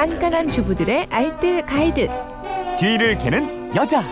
깐깐한 주부들의 알뜰 가이드. 뒤를 캐는 여자.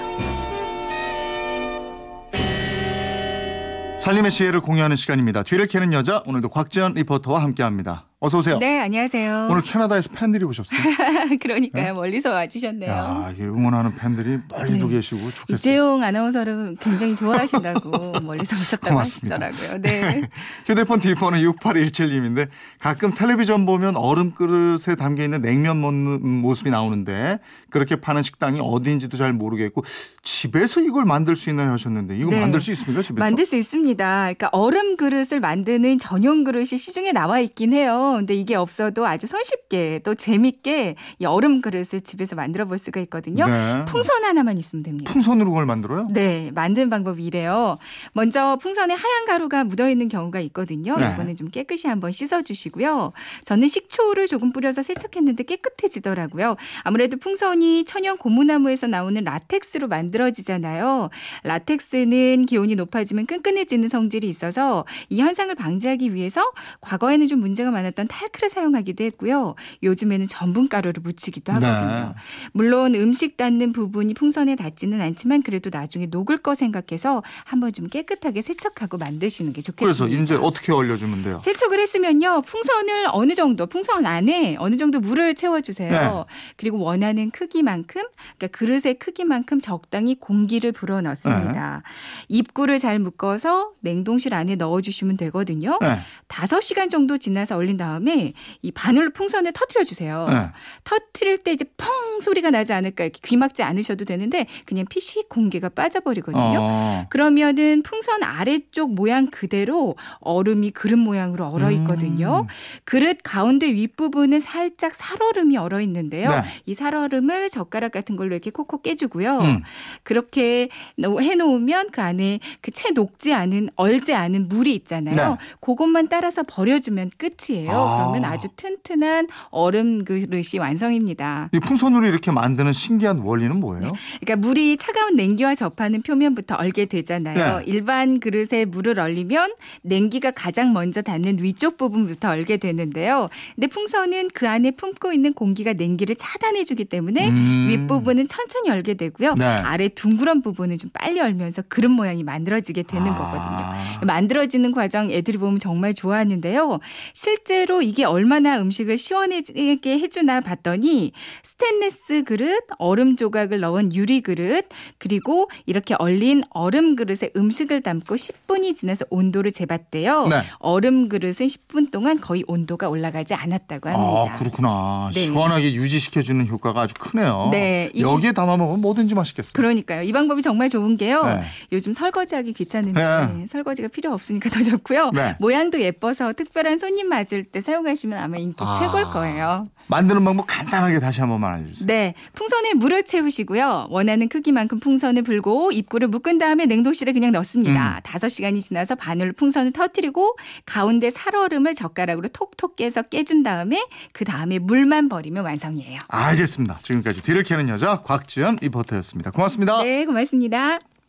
살림의 지혜를 공유하는 시간입니다. 뒤를 캐는 여자 오늘도 곽지연 리포터와 함께합니다. 어서 오세요. 네, 안녕하세요. 오늘 캐나다에서 팬들이 오셨어요. 그러니까요. 멀리서 와주셨네요. 야, 응원하는 팬들이 멀리도 네. 계시고 좋겠어요. 이재용 아나운서를 굉장히 좋아하신다고 멀리서 오셨다고 고맙습니다. 하시더라고요. 네. 휴대폰 뒷번호 6817님인데 가끔 텔레비전 보면 얼음 그릇에 담겨 있는 냉면 먹는 모습이 나오는데 그렇게 파는 식당이 어디인지도 잘 모르겠고 집에서 이걸 만들 수 있나요 하셨는데 이거 네. 만들 수 있습니까 집에서? 만들 수 있습니다. 그러니까 얼음 그릇을 만드는 전용 그릇이 시중에 나와 있긴 해요. 근데 이게 없어도 아주 손쉽게 또 재밌게 이 얼음 그릇을 집에서 만들어 볼 수가 있거든요. 네. 풍선 하나만 있으면 됩니다. 풍선으로 그걸 만들어요? 네, 만드는 방법이 이래요. 먼저 풍선에 하얀 가루가 묻어 있는 경우가 있거든요. 네. 이거는 좀 깨끗이 한번 씻어 주시고요. 저는 식초를 조금 뿌려서 세척했는데 깨끗해지더라고요. 아무래도 풍선이 천연 고무나무에서 나오는 라텍스로 만들어지잖아요. 라텍스는 기온이 높아지면 끈끈해지는 성질이 있어서 이 현상을 방지하기 위해서 과거에는 좀 문제가 많았던 탈크를 사용하기도 했고요. 요즘에는 전분가루를 묻히기도 하거든요. 네. 물론 음식 닿는 부분이 풍선에 닿지는 않지만 그래도 나중에 녹을 거 생각해서 한번 좀 깨끗하게 세척하고 만드시는 게 좋겠습니다. 그래서 이제 어떻게 얼려주면 돼요? 세척을 했으면요 풍선을 어느 정도 풍선 안에 어느 정도 물을 채워주세요. 네. 그리고 원하는 크기만큼 그러니까 그릇의 크기만큼 적당히 공기를 불어 넣습니다. 네. 입구를 잘 묶어서 냉동실 안에 넣어주시면 되거든요. 네. 다섯 시간 정도 지나서 얼린 다음 에 이 바늘 풍선을 터트려 주세요. 네. 터트릴 때 이제 펑 소리가 나지 않을까 이렇게 귀 막지 않으셔도 되는데 그냥 피식 공기가 빠져버리거든요. 어. 그러면은 풍선 아래쪽 모양 그대로 얼음이 그릇 모양으로 얼어 있거든요. 음. 그릇 가운데 윗부분은 살짝 살얼음이 얼어 있는데요. 네. 이 살얼음을 젓가락 같은 걸로 이렇게 콕콕 깨주고요. 음. 그렇게 놓- 해놓으면 그 안에 그 채 녹지 않은 얼지 않은 물이 있잖아요. 네. 그것만 따라서 버려주면 끝이에요. 아. 그러면 아주 튼튼한 얼음 그릇이 완성입니다. 이 풍선으로 이렇게 만드는 신기한 원리는 뭐예요? 그러니까 물이 차가운 냉기와 접하는 표면부터 얼게 되잖아요. 네. 일반 그릇에 물을 얼리면 냉기가 가장 먼저 닿는 위쪽 부분부터 얼게 되는데요. 근데 풍선은 그 안에 품고 있는 공기가 냉기를 차단해주기 때문에 음. 윗부분은 천천히 열게 되고요. 네. 아래 둥그런 부분은 좀 빨리 얼면서 그릇 모양이 만들어지게 되는 거거든요. 아. 만들어지는 과정 애들이 보면 정말 좋아하는데요. 실제로 이게 얼마나 음식을 시원하게 해주나 봤더니 스테인레스 그릇, 얼음 조각을 넣은 유리 그릇, 그리고 이렇게 얼린 얼음 그릇에 음식을 담고 10분이 지나서 온도를 재봤대요. 네. 얼음 그릇은 10분 동안 거의 온도가 올라가지 않았다고 합니다. 아, 그렇구나. 네. 시원하게 유지시켜주는 효과가 아주 크네요. 네, 여기에 담아 먹으면 뭐든지 맛있겠어요. 그러니까요. 이 방법이 정말 좋은 게요. 네. 요즘 설거지하기 귀찮은데 네. 설거지가 필요 없으니까 더 좋고요. 네. 모양도 예뻐서 특별한 손님 맞을 때 사용하시면 아마 인기 아. 최고일 거예요. 만드는 방법 간단하게 다시 한 번만 알려주세요. 네. 풍선에 물을 채우시고요. 원하는 크기만큼 풍선을 불고 입구를 묶은 다음에 냉동실에 그냥 음. 넣습니다. 다섯 시간이 지나서 바늘 풍선을 터뜨리고 가운데 살얼음을 젓가락으로 톡톡 깨서 깨준 다음에 그 다음에 물만 버리면 완성이에요. 알겠습니다. 지금까지 뒤를 캐는 여자 곽지연 리포터였습니다. 고맙습니다. 네, 고맙습니다.